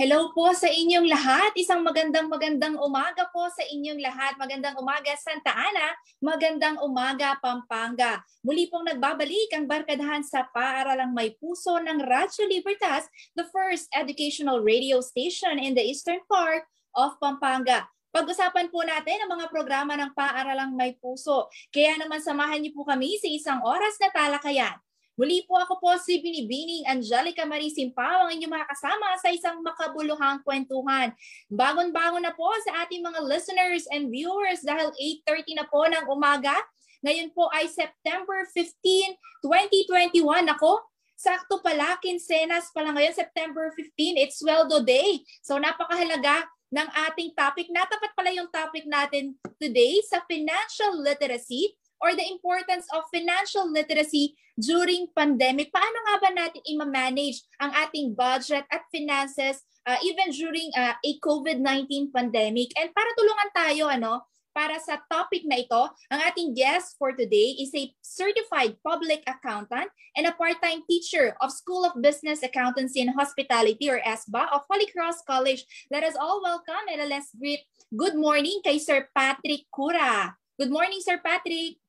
Hello po sa inyong lahat. Isang magandang magandang umaga po sa inyong lahat. Magandang umaga Santa Ana, magandang umaga Pampanga. Muli pong nagbabalik ang barkadahan sa Paaralang May Puso ng Radyo Libertas, the first educational radio station in the eastern part of Pampanga. Pag-usapan po natin ang mga programa ng Paaralang May Puso. Kaya naman samahan niyo po kami sa isang oras na talakayan. Muli po ako po si Binibining Angelica Marie Simpao, ang inyong mga kasama sa isang makabuluhang kwentuhan. Bagon-bagon na po sa ating mga listeners and viewers dahil 8.30 na po ng umaga. Ngayon po ay September 15, 2021. Ako, sakto pala, kinsenas pala ngayon, September 15, it's Sweldo Day. So napakahalaga ng ating topic. Natapat pala yung topic natin today sa financial literacy or the importance of financial literacy during pandemic. Paano nga ba natin i-manage ang ating budget at finances uh, even during uh, a COVID-19 pandemic? And para tulungan tayo, ano, para sa topic na ito, ang ating guest for today is a certified public accountant and a part-time teacher of School of Business Accountancy and Hospitality or SBA of Holy Cross College. Let us all welcome and let's greet good morning kay Sir Patrick Cura. Good morning, Sir Patrick.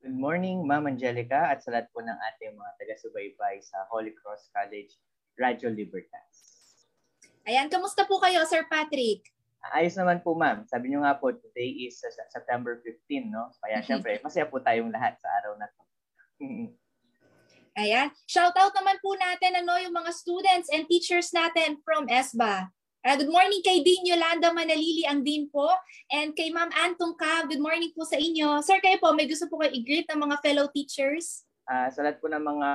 Good morning, Ma'am Angelica at sa lahat po ng ating mga taga-subaybay sa Holy Cross College, Radyo Libertas. Ayan, kamusta po kayo, Sir Patrick? Ayos naman po, ma'am. Sabi niyo nga po, today is uh, September 15, no? Kaya syempre, masaya po tayong lahat sa araw na to. Ayan. Shout out naman po natin ano, yung mga students and teachers natin from ESBA. Uh, good morning kay Dean Yolanda Manalili, ang Dean po. And kay Ma'am Antong Ka, good morning po sa inyo. Sir, kayo po, may gusto po kayo i-greet ng mga fellow teachers? Uh, sa lahat po ng mga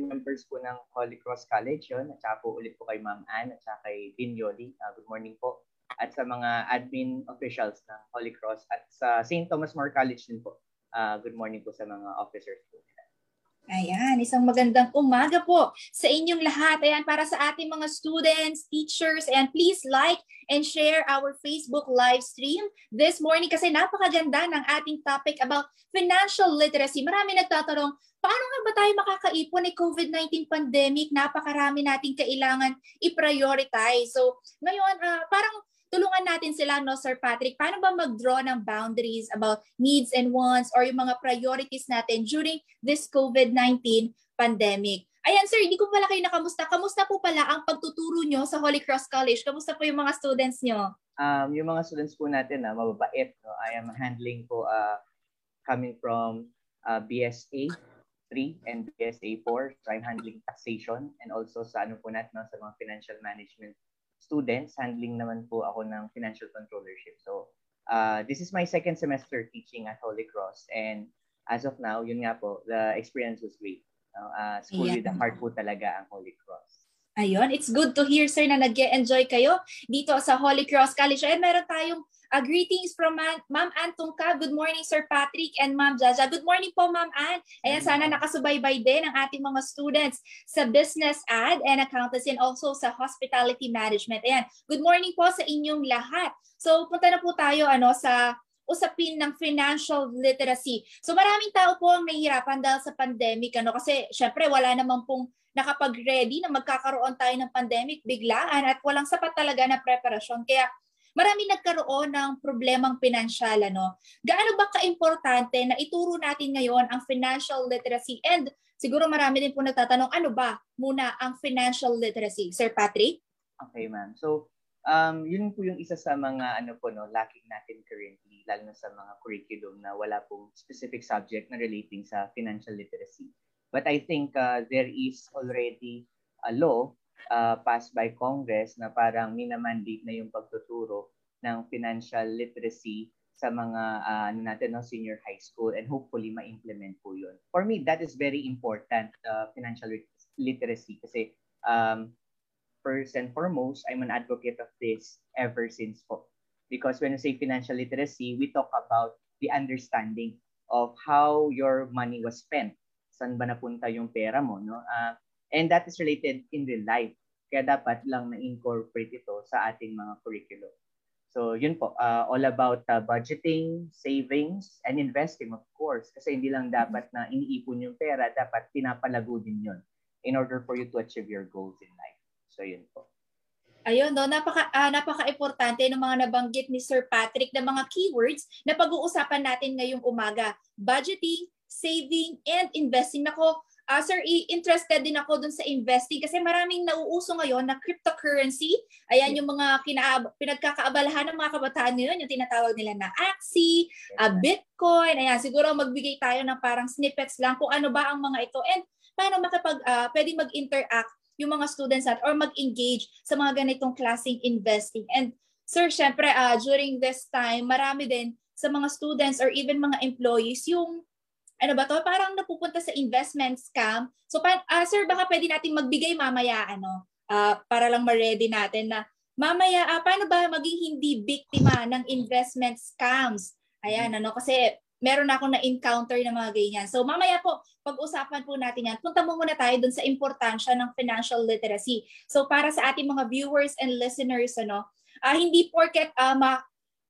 members po ng Holy Cross College, yun. At saka po ulit po kay Ma'am Ann at saka kay Dean Yoli. Uh, good morning po. At sa mga admin officials ng Holy Cross at sa St. Thomas More College din po. Uh, good morning po sa mga officers po. Ayan, isang magandang umaga po sa inyong lahat. Ayan, para sa ating mga students, teachers, and please like and share our Facebook live stream this morning kasi napakaganda ng ating topic about financial literacy. Marami nagtatanong, paano nga ba tayo makakaipon ni COVID-19 pandemic? Napakarami nating kailangan i-prioritize. So, ngayon, uh, parang tulungan natin sila, no, Sir Patrick, paano ba mag-draw ng boundaries about needs and wants or yung mga priorities natin during this COVID-19 pandemic. Ayan, sir, hindi ko pala kayo nakamusta. Kamusta po pala ang pagtuturo nyo sa Holy Cross College? Kamusta po yung mga students nyo? Um, yung mga students po natin, uh, mababait. No? I am handling po uh, coming from uh, BSA 3 and BSA 4. So I'm handling taxation and also sa ano po natin, no, sa mga financial management students, handling naman po ako ng financial controllership. So, uh, this is my second semester teaching at Holy Cross. And as of now, yun nga po, the experience was great. Uh, school yeah. with the heart po talaga ang Holy Cross. Ayun, it's good to hear sir na nag-enjoy kayo dito sa Holy Cross College. And meron tayong Uh, greetings from Ma- Ma'am Ann Tungka. Good morning, Sir Patrick and Ma'am Jaja. Good morning po, Ma'am Ann. Ayan, sana nakasubaybay din ang ating mga students sa business ad and accountancy and also sa hospitality management. Ayan, good morning po sa inyong lahat. So, punta na po tayo ano sa usapin ng financial literacy. So maraming tao po ang nahihirapan dahil sa pandemic ano kasi syempre wala naman pong nakapag-ready na magkakaroon tayo ng pandemic biglaan at walang sapat talaga na preparasyon. Kaya marami nagkaroon ng problemang pinansyal. Ano? Gaano ba ka-importante na ituro natin ngayon ang financial literacy? And siguro marami din po nagtatanong, ano ba muna ang financial literacy? Sir Patrick? Okay, ma'am. So, um, yun po yung isa sa mga ano po no lacking natin currently lalo na sa mga curriculum na wala pong specific subject na relating sa financial literacy. But I think uh, there is already a law uh, passed by Congress na parang minamandate na yung pagtuturo ng financial literacy sa mga uh, natin no, senior high school and hopefully ma-implement po yun. For me, that is very important, uh, financial literacy kasi um, first and foremost, I'm an advocate of this ever since po. Because when we say financial literacy, we talk about the understanding of how your money was spent. Saan ba napunta yung pera mo, no? Uh, and that is related in real life. Kaya dapat lang na-incorporate ito sa ating mga curriculum. So yun po, uh, all about uh, budgeting, savings, and investing of course. Kasi hindi lang dapat na iniipon yung pera, dapat pinapalago din yun in order for you to achieve your goals in life. So yun po. Ayun, no, napaka uh, napaka-importante ng mga nabanggit ni Sir Patrick na mga keywords na pag-uusapan natin ngayong umaga. Budgeting, saving, and investing. Nako, uh, sir, interested din ako dun sa investing kasi maraming nauuso ngayon na cryptocurrency. Ayan yung mga kina pinagkakaabalahan ng mga kabataan ngayon, yung tinatawag nila na Axie, uh, Bitcoin. Ayan, siguro magbigay tayo ng parang snippets lang kung ano ba ang mga ito and paano makapag, uh, pwede mag-interact yung mga students at or mag-engage sa mga ganitong klaseng investing. And sir, syempre uh, during this time, marami din sa mga students or even mga employees yung ano ba to, parang napupunta sa investment scam. So pa, uh, sir, baka pwede nating magbigay mamaya ano, uh, para lang ma-ready natin na mamaya uh, paano ba maging hindi biktima ng investment scams? Ayan, ano kasi meron na akong na-encounter na mga ganyan. So mamaya po, pag-usapan po natin yan. Punta mo muna tayo dun sa importansya ng financial literacy. So para sa ating mga viewers and listeners, ano, uh, hindi porket uh, ma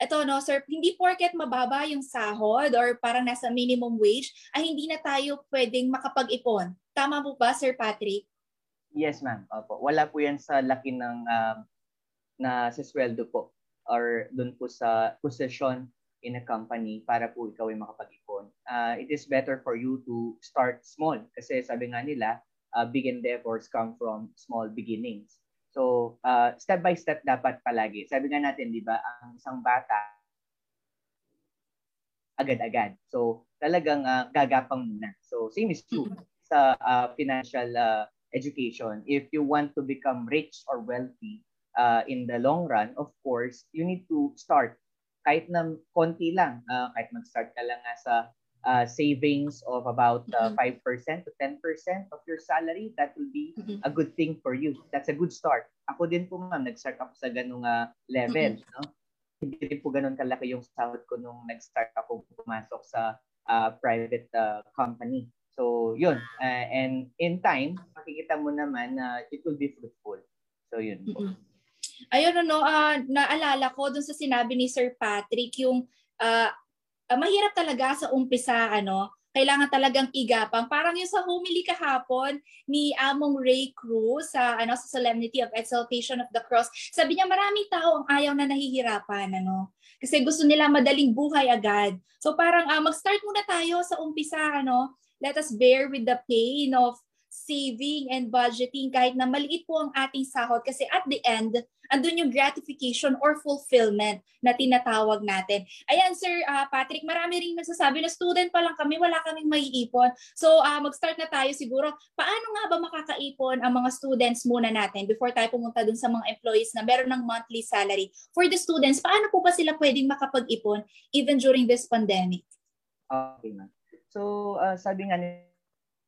ito no sir, hindi porket mababa yung sahod or parang nasa minimum wage ay hindi na tayo pwedeng makapag-ipon. Tama po ba Sir Patrick? Yes ma'am. Opo. Wala po yan sa laki ng um, na sa sweldo po or doon po sa position in a company para po ikaw ay makapag-ipon. Uh, it is better for you to start small kasi sabi nga nila, uh, big endeavors come from small beginnings. So, uh, step by step dapat palagi. Sabi nga natin, di ba, ang isang bata, agad-agad. So, talagang uh, gagapang muna. So, same is true sa uh, financial uh, education. If you want to become rich or wealthy uh, in the long run, of course, you need to start kahit na konti lang, uh, kahit mag-start ka lang nga sa uh, savings of about uh, 5% to 10% of your salary, that will be mm-hmm. a good thing for you. That's a good start. Ako din po ma'am, nag-start ako sa ganung uh, level. Mm-hmm. No? Hindi rin po ganun kalaki yung sahod ko nung nag-start ako pumasok sa uh, private uh, company. So, yun. Uh, and in time, makikita mo naman na uh, it will be fruitful. So, yun po. Mm-hmm ayun ano, uh, naalala ko dun sa sinabi ni Sir Patrick, yung uh, uh, mahirap talaga sa umpisa, ano, kailangan talagang igapang. Parang yung sa homily kahapon ni Among Ray Cruz sa ano sa Solemnity of Exaltation of the Cross. Sabi niya maraming tao ang ayaw na nahihirapan ano. Kasi gusto nila madaling buhay agad. So parang uh, mag-start muna tayo sa umpisa ano. Let us bear with the pain of saving and budgeting kahit na maliit po ang ating sahod kasi at the end, andun yung gratification or fulfillment na tinatawag natin. Ayan, Sir uh, Patrick, marami rin nagsasabi na student pa lang kami, wala kaming maiipon. So, uh, mag-start na tayo siguro. Paano nga ba makakaipon ang mga students muna natin before tayo pumunta dun sa mga employees na meron ng monthly salary? For the students, paano po ba sila pwedeng makapag-ipon even during this pandemic? Okay, ma'am. So, uh, sabi nga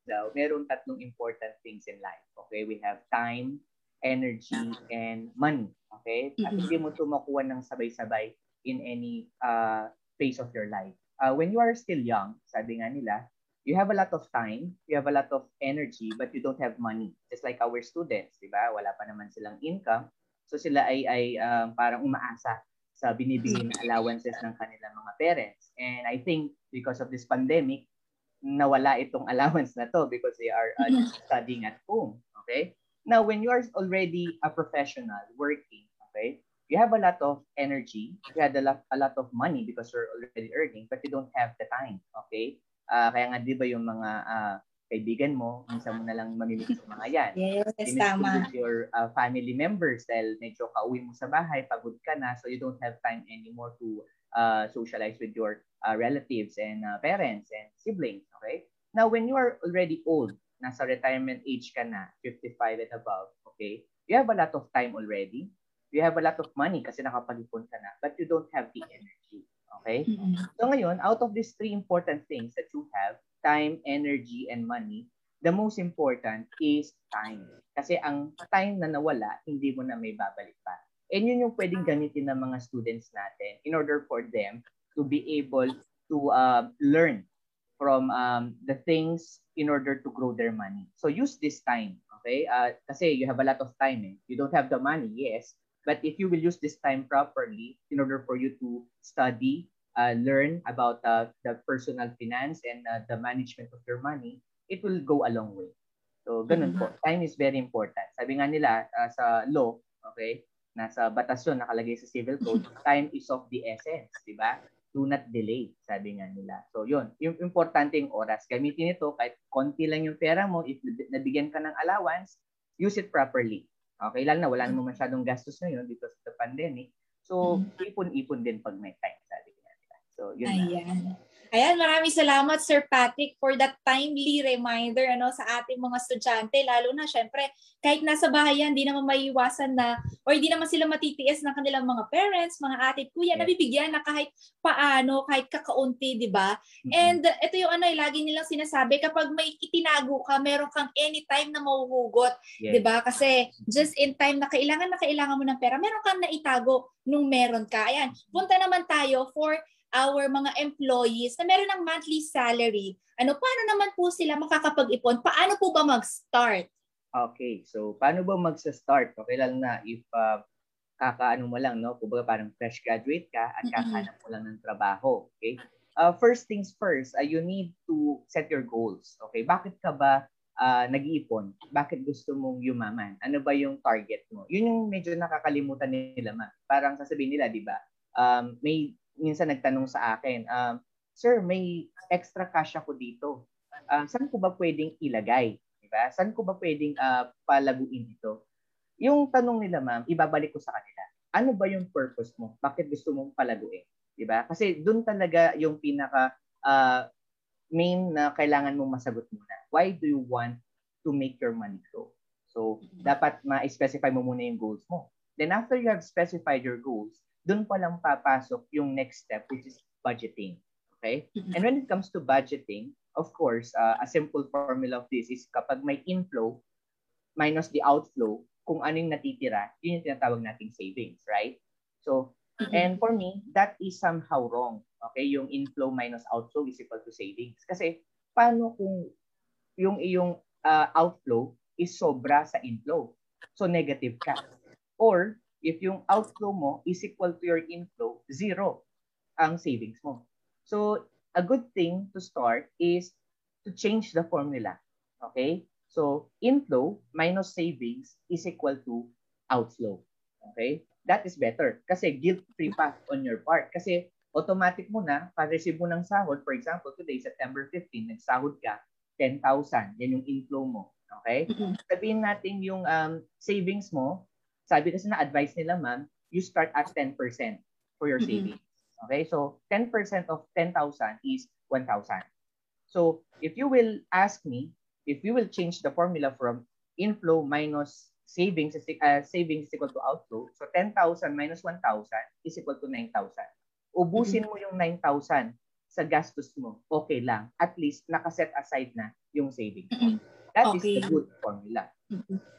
daw, meron tatlong important things in life. Okay? We have time, energy, and money. Okay? At hindi mo ito makuha ng sabay-sabay in any uh, phase of your life. Uh, when you are still young, sabi nga nila, you have a lot of time, you have a lot of energy, but you don't have money. Just like our students, di ba? Wala pa naman silang income. So sila ay, ay um, parang umaasa sa binibigay na allowances ng kanilang mga parents. And I think because of this pandemic, nawala itong allowance na to because they are uh, mm-hmm. studying at home. Okay? Now, when you are already a professional working, okay, you have a lot of energy, you had a lot, a lot of money because you're already earning, but you don't have the time. Okay? Uh, kaya nga, di ba yung mga uh, kaibigan mo, minsan mo na lang mamimit sa mga yan. Yes, tama. with your uh, family members dahil medyo kauwi mo sa bahay, pagod ka na, so you don't have time anymore to uh, socialize with your uh, relatives and uh, parents and siblings, okay? Now, when you are already old, nasa retirement age ka na, 55 and above, okay? You have a lot of time already. You have a lot of money kasi nakapag-ipon ka na, but you don't have the energy, okay? Mm-hmm. So ngayon, out of these three important things that you have, time, energy, and money, the most important is time. Kasi ang time na nawala, hindi mo na may babalik pa. And yun yung pwedeng gamitin ng mga students natin in order for them to be able to uh, learn from um, the things in order to grow their money. So use this time, okay? Uh, kasi you have a lot of time. Eh. You don't have the money, yes. But if you will use this time properly in order for you to study, uh, learn about uh, the personal finance and uh, the management of your money, it will go a long way. So, ganun po. Mm-hmm. Time is very important. Sabi nga nila uh, sa law, okay, nasa batas yun, nakalagay sa civil code, time is of the essence, di ba? Do not delay, sabi nga nila. So, yun. Yung importante yung oras. Gamitin ito kahit konti lang yung pera mo. If nabigyan ka ng allowance, use it properly. Okay, lalo na wala namang masyadong gastos ngayon because of the pandemic. So, mm-hmm. ipon-ipon din pag may time, sabi. So, yun Ayan. Na. Ayan, maraming salamat Sir Patrick for that timely reminder ano sa ating mga estudyante lalo na syempre kahit nasa bahay yan, di naman maiiwasan na or di naman sila matitiis ng kanilang mga parents, mga ate, kuya, yeah. nabibigyan na kahit paano, kahit kakaunti, di ba? Mm-hmm. And ito yung ano, eh, lagi nilang sinasabi kapag may itinago ka, meron kang anytime na mahuhugot, yeah. di ba? Kasi just in time na kailangan na kailangan mo ng pera, meron kang naitago nung meron ka. Ayan, punta naman tayo for our mga employees na meron ng monthly salary, ano, paano naman po sila makakapag-ipon? Paano po ba mag-start? Okay, so paano ba mag-start? Okay lang na if uh, kakaano mo lang, no? Kumbaga parang fresh graduate ka at kakahanap mo lang ng trabaho. Okay? Uh, first things first, uh, you need to set your goals. Okay? Bakit ka ba uh, nag-iipon? Bakit gusto mong yumaman? Ano ba yung target mo? Yun yung medyo nakakalimutan nila ma. Parang sasabihin nila, di ba? Um, may minsan nagtanong sa akin, um, Sir, may extra cash ako dito. Uh, saan ko ba pwedeng ilagay? Diba? Saan ko ba pwedeng uh, palaguin dito? Yung tanong nila, ma'am, ibabalik ko sa kanila. Ano ba yung purpose mo? Bakit gusto mong palaguin? Diba? Kasi doon talaga yung pinaka uh, main na kailangan mong masagot muna. Why do you want to make your money grow? So, dapat ma-specify mo muna yung goals mo. Then after you have specified your goals, doon pa lang papasok yung next step which is budgeting. Okay? And when it comes to budgeting, of course, uh, a simple formula of this is kapag may inflow minus the outflow, kung anong natitira, yun yung tinatawag nating savings, right? So, and for me, that is somehow wrong. Okay? Yung inflow minus outflow is equal to savings. Kasi, paano kung yung iyong uh, outflow is sobra sa inflow? So, negative ka. Or, if yung outflow mo is equal to your inflow, zero ang savings mo. So, a good thing to start is to change the formula. Okay? So, inflow minus savings is equal to outflow. Okay? That is better. Kasi guilt-free path on your part. Kasi automatic mo na, pag-receive mo ng sahod, for example, today, September 15, nagsahod ka, 10,000. Yan yung inflow mo. Okay? Mm-hmm. Sabihin natin yung um, savings mo, sabi kasi na advice nila ma'am, you start at 10% for your savings. Okay? So 10% of 10,000 is 1,000. So if you will ask me, if you will change the formula from inflow minus savings uh, savings is equal to outflow. So 10,000 minus 1,000 is equal to 9,000. Ubusin mo yung 9,000 sa gastos mo. Okay lang. At least nakaset aside na yung savings. That okay. is the good formula.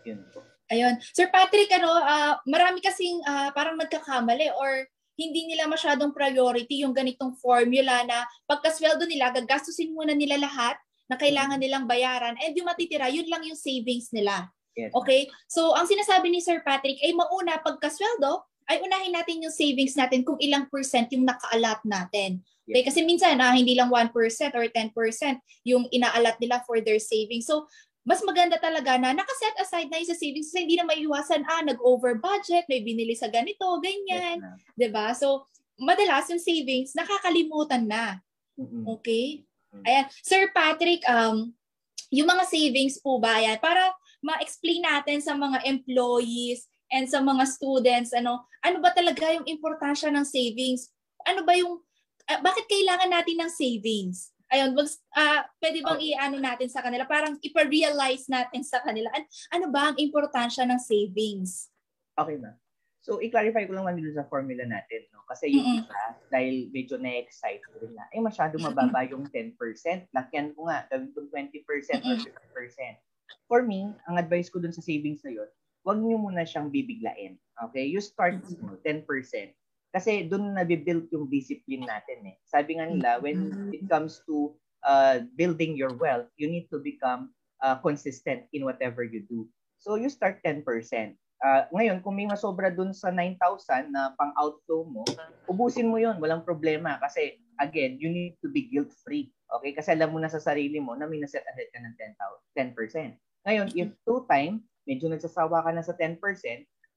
Yun po. Ayun. Sir Patrick, ano, uh, marami kasing uh, parang nagkakamali or hindi nila masyadong priority yung ganitong formula na pagkasweldo nila, gagastusin muna nila lahat na kailangan mm-hmm. nilang bayaran and yung matitira, yun lang yung savings nila. Yes. Okay? So, ang sinasabi ni Sir Patrick ay mauna pagkasweldo, ay unahin natin yung savings natin kung ilang percent yung naka-allot natin. Okay? Kasi minsan, ah, hindi lang 1% or 10% yung ina-allot nila for their savings. So, mas maganda talaga na nakaset aside na yung sa savings kasi hindi na maiiwasan, ah, nag-over budget, may binili sa ganito, ganyan. Yes, 'Di ba So, madalas yung savings, nakakalimutan na. Okay? Ayan. Sir Patrick, um, yung mga savings po ba yan? Para ma-explain natin sa mga employees and sa mga students, ano, ano ba talaga yung importansya ng savings? Ano ba yung, uh, bakit kailangan natin ng savings? Ayun, mag, uh, pwede bang okay. i-ano natin sa kanila? Parang ipa-realize natin sa kanila. An- ano ba ang importansya ng savings? Okay na. So, i-clarify ko lang dito sa formula natin. No? Kasi yung mm-hmm. isa, dahil medyo na-excite rin na, ay masyado mababa yung 10%. Lakyan ko nga, gawin kong 20% or 50%. For me, ang advice ko dun sa savings na yun, huwag niyo muna siyang bibiglain. Okay? You start small, 10%. Kasi doon na build yung discipline natin eh. Sabi nga nila, when mm-hmm. it comes to uh, building your wealth, you need to become uh, consistent in whatever you do. So you start 10%. Uh, ngayon, kung may masobra dun sa 9,000 na pang-outflow mo, ubusin mo yon walang problema. Kasi, again, you need to be guilt-free. Okay? Kasi alam mo na sa sarili mo na may naset ahead ka ng 10, 10%. Ngayon, if two time, medyo nagsasawa ka na sa 10%,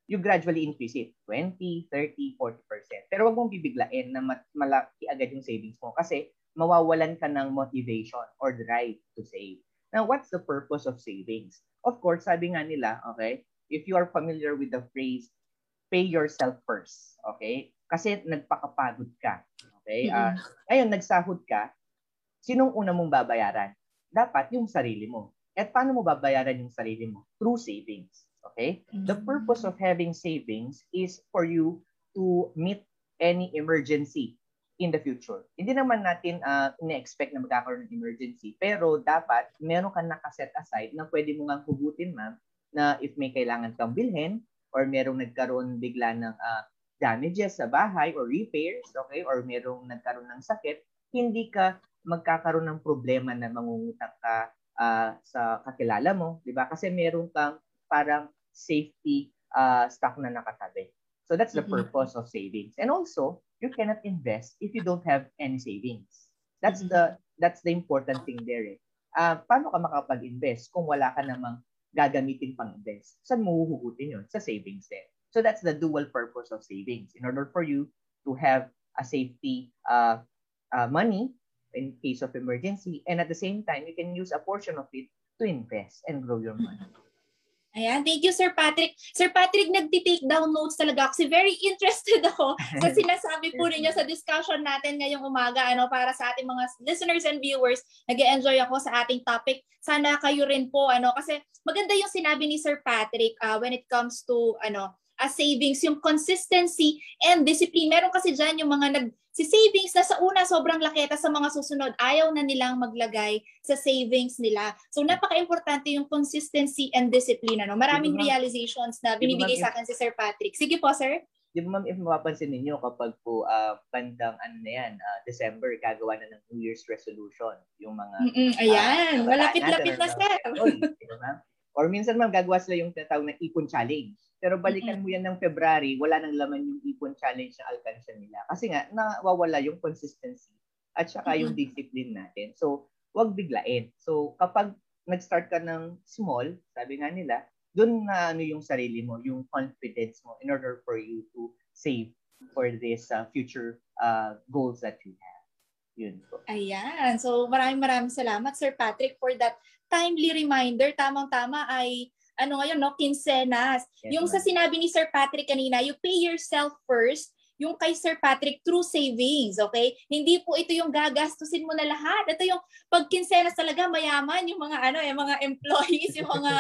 you gradually increase it. 20, 30, 40%. Pero wag mong bibiglain na malaki agad yung savings mo kasi mawawalan ka ng motivation or drive to save. Now, what's the purpose of savings? Of course, sabi nga nila, okay, if you are familiar with the phrase, pay yourself first. Okay? Kasi nagpakapagod ka. Okay? Uh, ngayon, nagsahod ka, sinong una mong babayaran? Dapat yung sarili mo. At paano mo babayaran yung sarili mo? Through savings. Okay? The purpose of having savings is for you to meet any emergency in the future. Hindi naman natin uh, ina-expect na magkakaroon ng emergency, pero dapat meron kang nakaset aside na pwede mo nga hugutin, ma'am, na if may kailangan kang bilhin or merong nagkaroon bigla ng uh, damages sa bahay or repairs, okay, or merong nagkaroon ng sakit, hindi ka magkakaroon ng problema na mangungutang ka uh, sa kakilala mo, di ba? Kasi meron kang parang safety uh, stock na nakatabi. So that's the mm-hmm. purpose of savings. And also, you cannot invest if you don't have any savings. That's mm-hmm. the that's the important thing there. Eh. Uh, paano ka makapag-invest kung wala ka namang gagamitin pang invest? Saan mo huhugutin yun? Sa savings din. So that's the dual purpose of savings. In order for you to have a safety uh, uh, money in case of emergency. And at the same time, you can use a portion of it to invest and grow your money. Ayan, thank you Sir Patrick. Sir Patrick, nagti-take down notes talaga kasi very interested ako sa sinasabi po ninyo sa discussion natin ngayong umaga ano para sa ating mga listeners and viewers. Nag-enjoy ako sa ating topic. Sana kayo rin po ano kasi maganda yung sinabi ni Sir Patrick uh, when it comes to ano uh, savings, yung consistency and discipline. Meron kasi dyan yung mga nag si savings na sa una sobrang laki at sa mga susunod ayaw na nilang maglagay sa savings nila. So napaka-importante yung consistency and discipline. Ano? Maraming realizations na binibigay sa akin si Sir Patrick. Sige po, sir. Di ba ma'am, if mapapansin ninyo kapag po uh, bandang ano na yan, uh, December, gagawa na ng New Year's resolution. Yung mga... Mm-mm, ayan, uh, malapit-lapit na, sir. Oy, Or minsan ma'am, gagawa sila yung tinatawag na ipon challenge. Pero balikan mo yan ng February, wala nang laman yung ipon challenge na alkansya nila. Kasi nga, nawawala yung consistency at saka yung discipline natin. So, wag biglain. So, kapag nag-start ka ng small, sabi nga nila, doon na ano yung sarili mo, yung confidence mo in order for you to save for this uh, future uh, goals that you have. Yun po. Ayan. So, maraming maraming salamat, Sir Patrick, for that timely reminder. Tamang-tama ay ano ngayon, no, quincenas. Yes, yung sa sinabi ni Sir Patrick kanina, you pay yourself first, yung kay Sir Patrick through savings, okay? Hindi po ito yung gagastusin mo na lahat. Ito yung pag quincenas talaga mayaman yung mga ano, yung mga employees, yung mga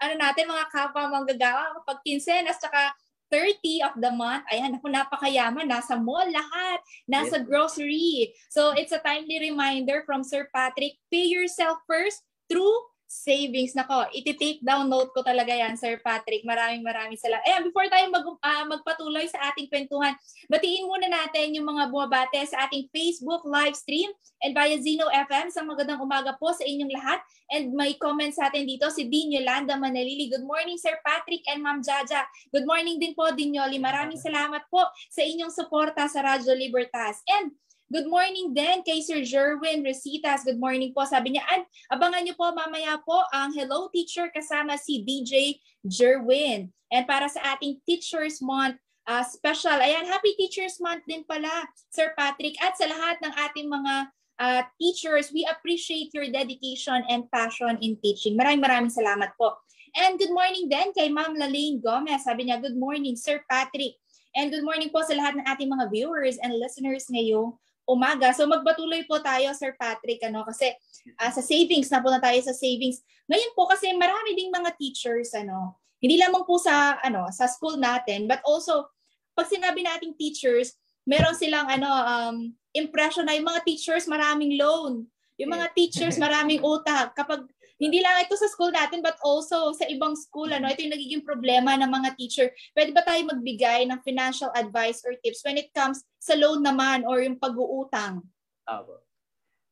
ano natin, mga kapwa manggagawa pag quincenas tsaka 30 of the month, ayan, ako napakayaman, nasa mall lahat, nasa grocery. So it's a timely reminder from Sir Patrick, pay yourself first through savings. Nako, iti-take down note ko talaga yan, Sir Patrick. Maraming maraming salamat. Eh, before tayo mag, uh, magpatuloy sa ating kwentuhan, batiin muna natin yung mga bumabate sa ating Facebook live stream and via Zeno FM. Sa magandang umaga po sa inyong lahat. And may comment sa atin dito si Dean Yolanda Manalili. Good morning, Sir Patrick and Ma'am Jaja. Good morning din po, Dean Yoli. Maraming salamat po sa inyong suporta sa Radyo Libertas. And Good morning din kay Sir Jerwin Resitas. Good morning po. Sabi niya, and abangan niyo po mamaya po ang Hello Teacher kasama si DJ Jerwin. And para sa ating Teachers Month uh, special, ayan, Happy Teachers Month din pala, Sir Patrick. At sa lahat ng ating mga uh, teachers, we appreciate your dedication and passion in teaching. Maraming maraming salamat po. And good morning din kay Ma'am Lalaine Gomez. Sabi niya, good morning, Sir Patrick. And good morning po sa lahat ng ating mga viewers and listeners ngayong umaga. So magbatuloy po tayo Sir Patrick ano kasi uh, sa savings na po na tayo sa savings. Ngayon po kasi marami ding mga teachers ano. Hindi lamang po sa ano sa school natin but also pag sinabi nating teachers, meron silang ano um impression na yung mga teachers maraming loan. Yung mga teachers maraming utang. Kapag hindi lang ito sa school natin but also sa ibang school ano ito yung nagiging problema ng mga teacher pwede ba tayo magbigay ng financial advice or tips when it comes sa loan naman or yung pag-uutang Abo.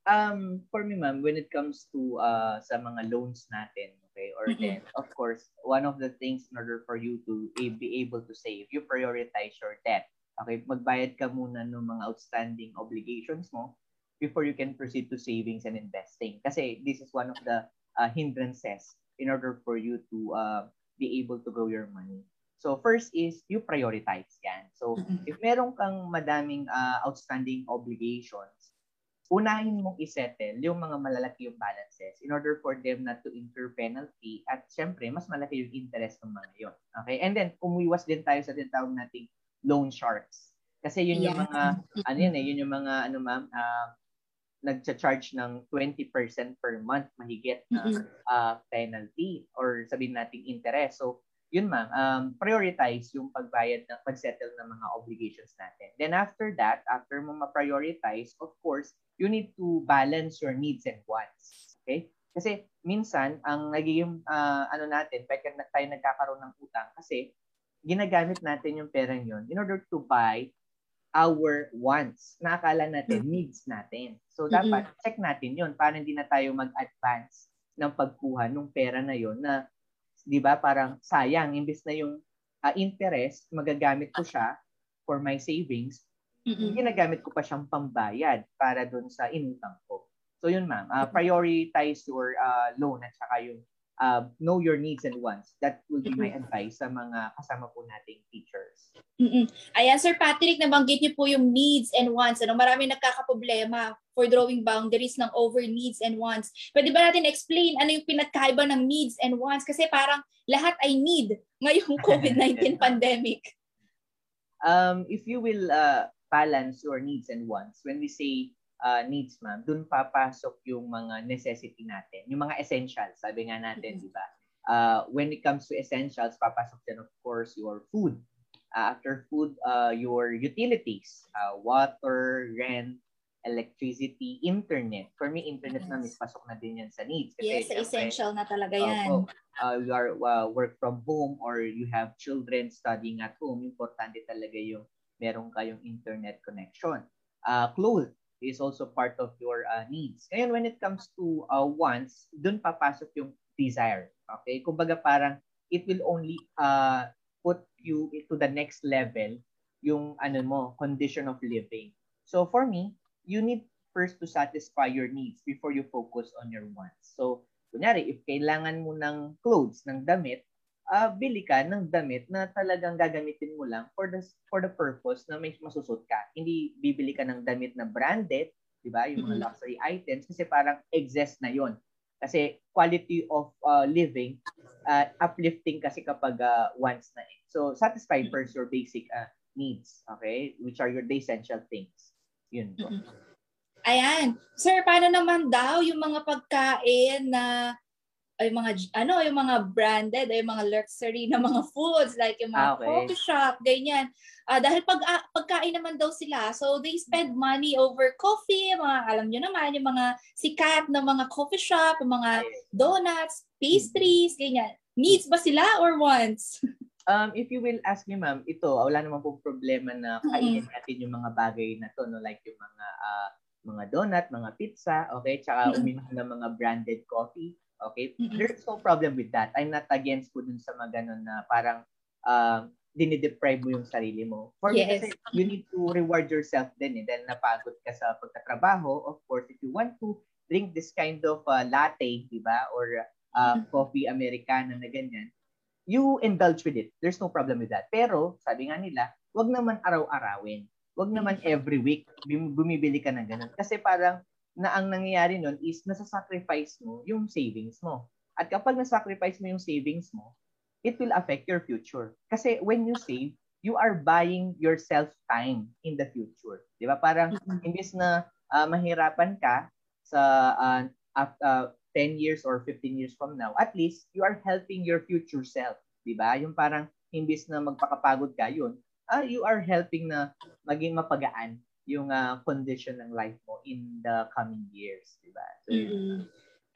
um, for me, ma'am, when it comes to uh, sa mga loans natin, okay, or mm-hmm. then, of course, one of the things in order for you to be able to save, you prioritize your debt. Okay, magbayad ka muna ng mga outstanding obligations mo before you can proceed to savings and investing. Kasi this is one of the uh, hindrances in order for you to uh, be able to grow your money. So first is you prioritize yan. So if meron kang madaming uh, outstanding obligations, unahin mong isettle yung mga malalaki yung balances in order for them not to incur penalty at syempre mas malaki yung interest ng mga yon. Okay? And then umuiwas din tayo sa tinatawag nating loan sharks. Kasi yun yeah. yung mga ano yun eh, yun yung mga ano ma'am, uh, nagcha-charge ng 20% per month mahigit na uh, penalty or sabihin nating interest. So, yun ma'am, um, prioritize yung pagbayad ng pagsettle ng mga obligations natin. Then after that, after mo ma-prioritize, of course, you need to balance your needs and wants. Okay? Kasi minsan, ang nagiging uh, ano natin, pwede tayo nagkakaroon ng utang kasi ginagamit natin yung perang yun in order to buy our wants na akala natin mm-hmm. needs natin. So dapat mm-hmm. check natin 'yon para hindi na tayo mag-advance ng pagkuha ng pera na 'yon na 'di ba parang sayang imbes na yung uh, interest magagamit ko siya for my savings, mm-hmm. ginagamit ko pa siyang pambayad para doon sa inutang ko. So yun ma'am, uh, prioritize your uh, loan at saka yung uh, know your needs and wants. That will be my advice sa mga kasama po nating teachers. Mm-mm. Ayan, Sir Patrick, nabanggit niyo po yung needs and wants. Ano, marami nagkakaproblema for drawing boundaries ng over needs and wants. Pwede ba natin explain ano yung pinagkaiba ng needs and wants? Kasi parang lahat ay need ngayong COVID-19 pandemic. Um, if you will uh, balance your needs and wants, when we say uh, needs, ma'am, dun papasok yung mga necessity natin, yung mga essentials, sabi nga natin, di ba? Uh, when it comes to essentials, papasok dyan, of course, your food. Uh, after food, uh, your utilities, uh, water, rent, electricity, internet. For me, internet yes. na pasok na din yan sa needs. Kasi, yes, essential na talaga yan. Uh, uh, you are uh, work from home or you have children studying at home, importante talaga yung meron kayong internet connection. Uh, clothes, is also part of your uh, needs. Ngayon, when it comes to uh, wants, dun papasok yung desire. Okay? Kumbaga parang it will only uh, put you to the next level yung ano mo, condition of living. So for me, you need first to satisfy your needs before you focus on your wants. So, kunyari, if kailangan mo ng clothes, ng damit, uh, bili ka ng damit na talagang gagamitin mo lang for the for the purpose na may masusot ka. Hindi bibili ka ng damit na branded, 'di ba? Yung mga luxury items kasi parang excess na 'yon. Kasi quality of uh, living uh, uplifting kasi kapag uh, wants na eh. So satisfy first your basic uh, needs, okay? Which are your the essential things. Yun po. Ayan. Sir, paano naman daw yung mga pagkain na ay mga ano yung mga branded ay mga luxury na mga foods like yung mga ah, okay. coffee shop ganyan uh, dahil pag uh, pagkain naman daw sila so they spend money over coffee mga alam niyo naman yung mga sikat na mga coffee shop yung mga donuts pastries ganyan needs ba sila or wants um if you will ask me ma'am ito wala naman pong problema na kainin mm-hmm. natin yung mga bagay na to no like yung mga uh, mga donut, mga pizza, okay? Tsaka uminom ng mga branded coffee. Okay? Mm-hmm. There's no problem with that. I'm not against po dun sa mga ganun na parang uh, dinideprive mo yung sarili mo. For yes. me, kasi you need to reward yourself din. Eh. Dahil napagod ka sa pagtatrabaho, of course, if you want to drink this kind of uh, latte, di ba? Or uh, mm-hmm. coffee americano na ganyan, you indulge with it. There's no problem with that. Pero, sabi nga nila, wag naman araw-arawin. Wag naman every week bumibili ka ng ganun. Kasi parang na ang nangyayari nun is nasa-sacrifice mo yung savings mo. At kapag na-sacrifice mo yung savings mo, it will affect your future. Kasi when you save, you are buying yourself time in the future. Di ba? Parang imbes na uh, mahirapan ka sa uh, uh, 10 years or 15 years from now, at least you are helping your future self. Di ba? Yung parang imbes na magpakapagod ka yun, uh, you are helping na maging mapagaan yung uh, condition ng life mo in the coming years, di ba? So, mm-hmm.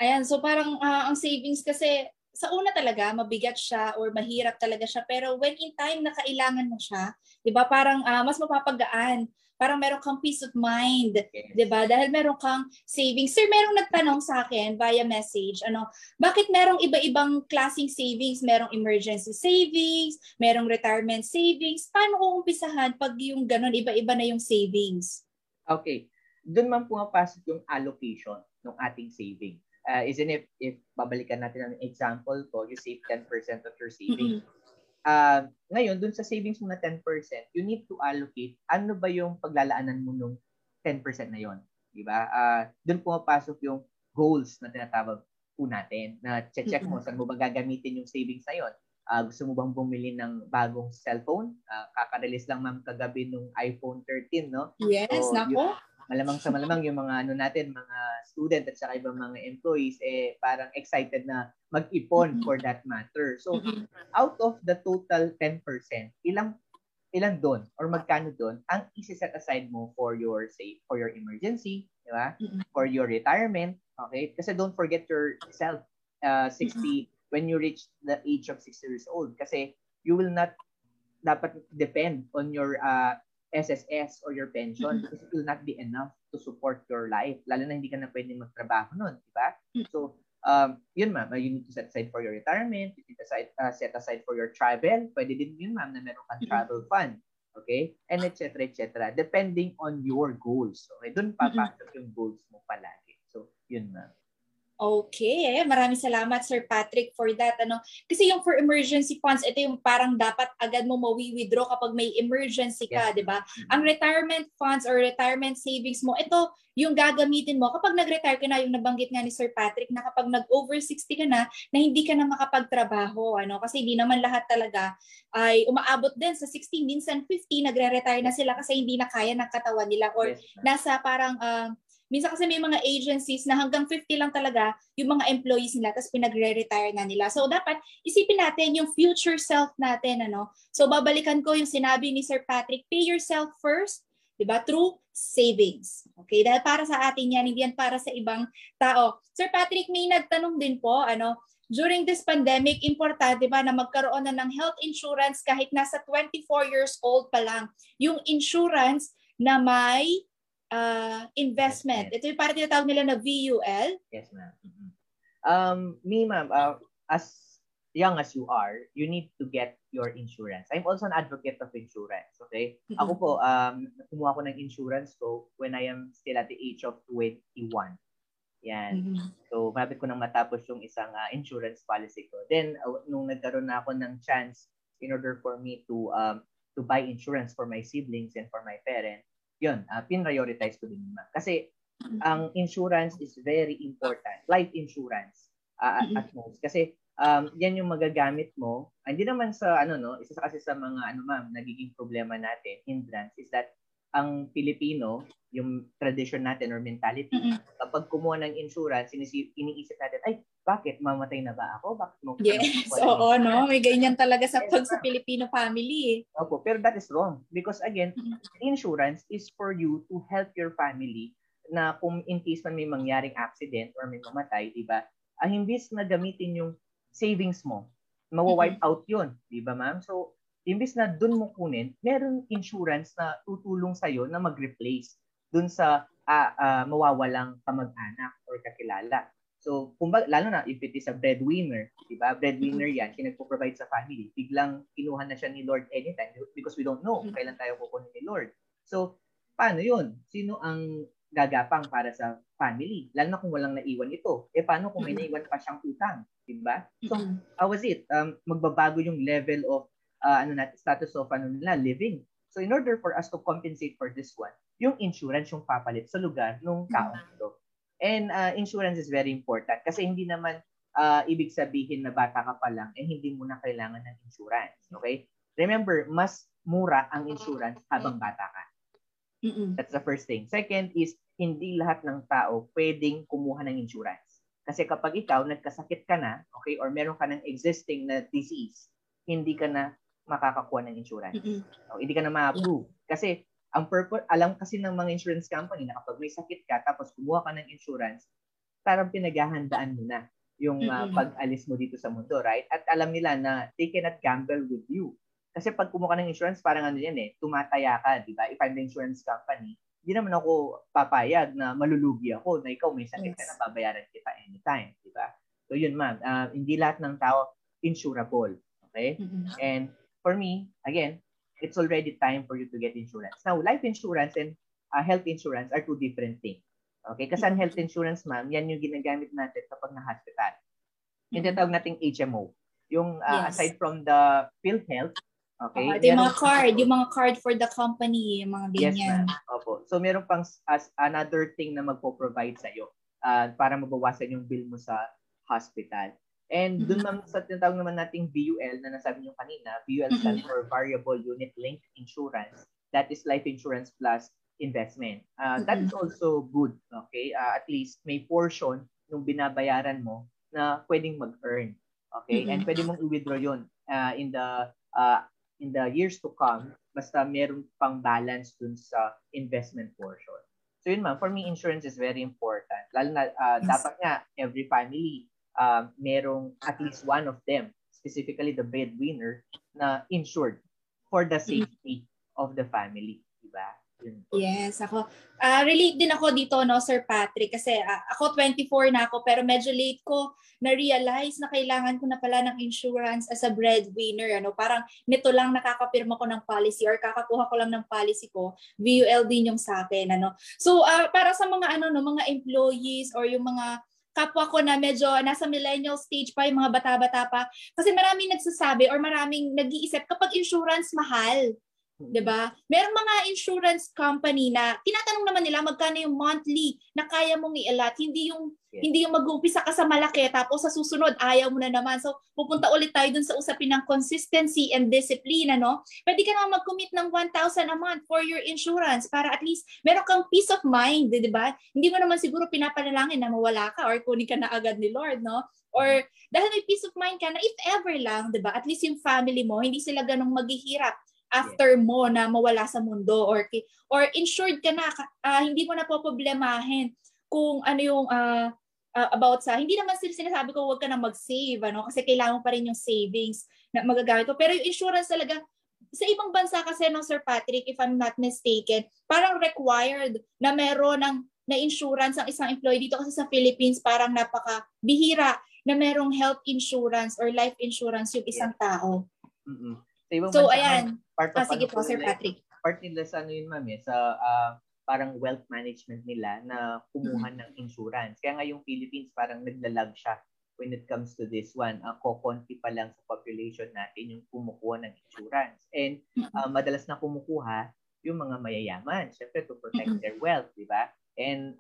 Ayan, so parang uh, ang savings kasi sa una talaga mabigat siya or mahirap talaga siya pero when in time na kailangan mo siya, 'di ba? Parang uh, mas mapapagaan parang meron kang peace of mind, Yes. 'di ba? Dahil meron kang savings. Sir, merong nagtanong sa akin via message, ano, bakit merong iba-ibang klaseng savings? Merong emergency savings, merong retirement savings. Paano ko umpisahan pag yung ganun, iba-iba na yung savings? Okay. Doon man pumapasok yung allocation ng ating saving. Uh, isn't if, if babalikan natin ang example ko, you save 10% of your savings. Mm-mm. Uh, ngayon, doon sa savings mo na 10%, you need to allocate ano ba yung paglalaanan mo nung 10% na yon, di ba? Uh, doon pumapasok yung goals na tinatawag po natin na check mo saan mo ba gagamitin yung savings na yon. Uh, gusto mo bang bumili ng bagong cellphone? Uh, kaka-release lang ma'am kagabi nung iPhone 13, no? Yes, So, nako. Malamang sa malamang yung mga ano natin, mga student at saka ibang mga employees eh parang excited na mag-ipon Mhm. for that matter. So Mm-mm. out of the total 10%, ilang ilan doon or magkano doon ang isi-set aside mo for your say for your emergency, di ba? Mhm. For your retirement, okay? Kasi don't forget yourself uh, 60 when you reach the age of 60 years old kasi you will not dapat depend on your uh, SSS or your pension because it will not be enough to support your life. Lalo na hindi ka na pwedeng magtrabaho nun, di ba? So, um, yun ma'am, you need to set aside for your retirement, you need to set, uh, set aside for your travel. Pwede din yun ma'am na meron kang travel fund. Okay? And et cetera, et cetera. Depending on your goals. Okay? Doon papasok yung goals mo palagi. So, yun ma'am. Okay, maraming salamat Sir Patrick for that ano. Kasi yung for emergency funds, ito yung parang dapat agad mo mawi-withdraw kapag may emergency ka, Yes. 'di ba? Ang retirement funds or retirement savings mo, ito yung gagamitin mo kapag nag-retire ka na, yung nabanggit nga ni Sir Patrick na kapag nag-over 60 ka na, na hindi ka na makapagtrabaho, ano? Kasi hindi naman lahat talaga ay umaabot din sa 60, minsan 50, nagre-retire na sila kasi hindi na kaya ng katawan nila or Yes, nasa parang ah, minsan kasi may mga agencies na hanggang 50 lang talaga yung mga employees nila tapos pinagre-retire na nila. So dapat isipin natin yung future self natin ano. So babalikan ko yung sinabi ni Sir Patrick, pay yourself first, 'di ba? Through savings. Okay? Dahil para sa atin 'yan, hindi yan para sa ibang tao. Sir Patrick, may nagtanong din po ano, during this pandemic, importante ba na magkaroon na ng health insurance kahit nasa 24 years old pa lang. Yung insurance na may uh, investment. Ito yung parang tinatawag nila na VUL. Yes, ma'am. Mhm. Um, me, ma'am, uh, as young as you are, you need to get your insurance. I'm also an advocate of insurance, okay? Ako po, um, kumuha ko ng insurance ko when I am still at the age of 21. Yan. Mhm. So, mabit ko nang matapos yung isang uh, insurance policy ko. Then, uh, nung nagkaroon na ako ng chance in order for me to um, to buy insurance for my siblings and for my parents, yun, uh, pinrioritize ko din ma'am. Kasi ang insurance is very important. Life insurance uh, at, at most. Kasi um, yan yung magagamit mo. Ah, Hindi naman sa ano no, isa sa kasi sa mga ano ma'am, nagiging problema natin, hindrance is that ang Pilipino, yung tradition natin or mentality, Mhm. kapag kumuha ng insurance, inisi- iniisip natin, ay, bakit? Mamatay na ba ako? Bakit mo Yes, ng oo, no? insurance?" May ganyan talaga sa pag sa Filipino family eh. Opo, pero that is wrong. Because again, Mhm. insurance is for you to help your family na kung in case man may mangyaring accident or may mamatay, di ba? Ah, imbis na gamitin yung savings mo, mawa-wipe out yun, di ba ma'am? So, imbis na dun mo kunin, meron insurance na tutulong sa'yo na mag-replace dun sa ah, ah, mawawalang kamag-anak or kakilala. So, kung ba, lalo na if it is a breadwinner, di ba? Breadwinner yan, siya nagpo-provide sa family. Biglang kinuha na siya ni Lord anytime because we don't know Mhm. kailan tayo kukunin ni Lord. So, paano yun? Sino ang gagapang para sa family? Lalo na kung walang naiwan ito. Eh, paano kung may Mhm. naiwan pa siyang utang? Di ba? So, how was it? Um, magbabago yung level of uh, ano natin, status of ano nila, living. So in order for us to compensate for this one, yung insurance yung papalit sa lugar ng taong ito. And uh, insurance is very important kasi hindi naman uh, ibig sabihin na bata ka pa lang eh hindi mo na kailangan ng insurance. Okay? Remember, mas mura ang insurance habang bata ka. Mhm. That's the first thing. Second is, hindi lahat ng tao pwedeng kumuha ng insurance. Kasi kapag ikaw, nagkasakit ka na, okay, or meron ka ng existing na disease, hindi ka na makakakuha ng insurance. Mhm. O, hindi ka na ma-approve. Kasi, ang purpose, alam kasi ng mga insurance company na kapag may sakit ka, tapos kumuha ka ng insurance, parang pinaghahandaan mo na yung uh, pag-alis mo dito sa mundo, right? At alam nila na they cannot gamble with you. Kasi pag kumuha ka ng insurance, parang ano yan eh, tumataya ka, di ba? If I'm the insurance company, hindi naman ako papayag na malulugi ako na ikaw may sakit yes. ka na babayaran kita anytime, di ba? So yun ma'am, uh, hindi lahat ng tao insurable, okay? Mm-hmm. And for me, again, it's already time for you to get insurance. Now, life insurance and uh, health insurance are two different things. Okay? Kasi ang health insurance, ma'am, yan yung ginagamit natin kapag na-hospital. Yung tinatawag nating HMO. Yung uh, yes. aside from the PhilHealth, Okay? Uh, yung mga card, yung mga card for the company, yung mga ganyan. Yes, ma'am. Opo. So, meron pang as another thing na magpo-provide sa iyo uh, para mabawasan yung bill mo sa hospital. And dun mm-hmm. ma'am, sa tinatawag naman nating VUL na nasabi niyo kanina, VUL mm-hmm. stands for Variable Unit Linked Insurance. That is life insurance plus investment. Uh, that is mm-hmm. also good, okay? Uh, at least may portion yung binabayaran mo na pwedeng mag-earn. Okay? And pwede mong i-withdraw yun uh, in the uh, in the years to come, basta meron pang balance dun sa investment portion. So yun ma'am, for me, insurance is very important. Lalo na, uh, yes. dapat nga, every family, uh, merong at least one of them, specifically the breadwinner, na insured for the mm-hmm. safety of the family. Diba? Yes, ako. Uh, relate din ako dito, no, Sir Patrick, kasi uh, ako 24 na ako, pero medyo late ko na-realize na kailangan ko na pala ng insurance as a breadwinner. Ano? Parang nito lang nakakapirma ko ng policy or kakakuha ko lang ng policy ko, VUL din yung sa akin. Ano? So, uh, para sa mga ano no, mga employees or yung mga kapwa ko na medyo nasa millennial stage pa, yung mga bata-bata pa. Kasi maraming nagsasabi or maraming nag-iisip kapag insurance mahal. 'Di ba? Merong mga insurance company na tinatanong naman nila magkano yung monthly na kaya mong i-allot, hindi yung yes. hindi yung mag-uumpisa ka sa malaki tapos sa susunod ayaw mo na naman. So pupunta ulit tayo dun sa usapin ng consistency and discipline, ano? Pwede ka na mag-commit ng 1,000 a month for your insurance para at least meron kang peace of mind, 'di ba? Hindi mo naman siguro pinapanalangin na mawala ka or kunin ka na agad ni Lord, no? Or dahil may peace of mind ka na if ever lang, 'di ba? At least yung family mo hindi sila ganong maghihirap after mo na mawala sa mundo or or insured ka na uh, hindi mo na po problemahin kung ano yung uh, uh, about sa hindi naman sinasabi ko wag ka na mag-save ano kasi kailangan pa rin yung savings na magagamit mo pero yung insurance talaga sa ibang bansa kasi no Sir Patrick if I'm not mistaken parang required na meron ng na insurance ang isang employee dito kasi sa Philippines parang napaka bihira na merong health insurance or life insurance yung isang tao. Mm-hmm. Ibang so, bansa, ayan. Part of ah, sige ano po, Sir Patrick. Part nila sa ano yun, ma'am, eh, sa uh, parang wealth management nila na kumuha mm-hmm. ng insurance. Kaya nga yung Philippines parang naglalag siya when it comes to this one. Uh, kokonti pa lang sa population natin yung kumukuha ng insurance. And uh, madalas na kumukuha yung mga mayayaman, syempre to protect their wealth, di ba? And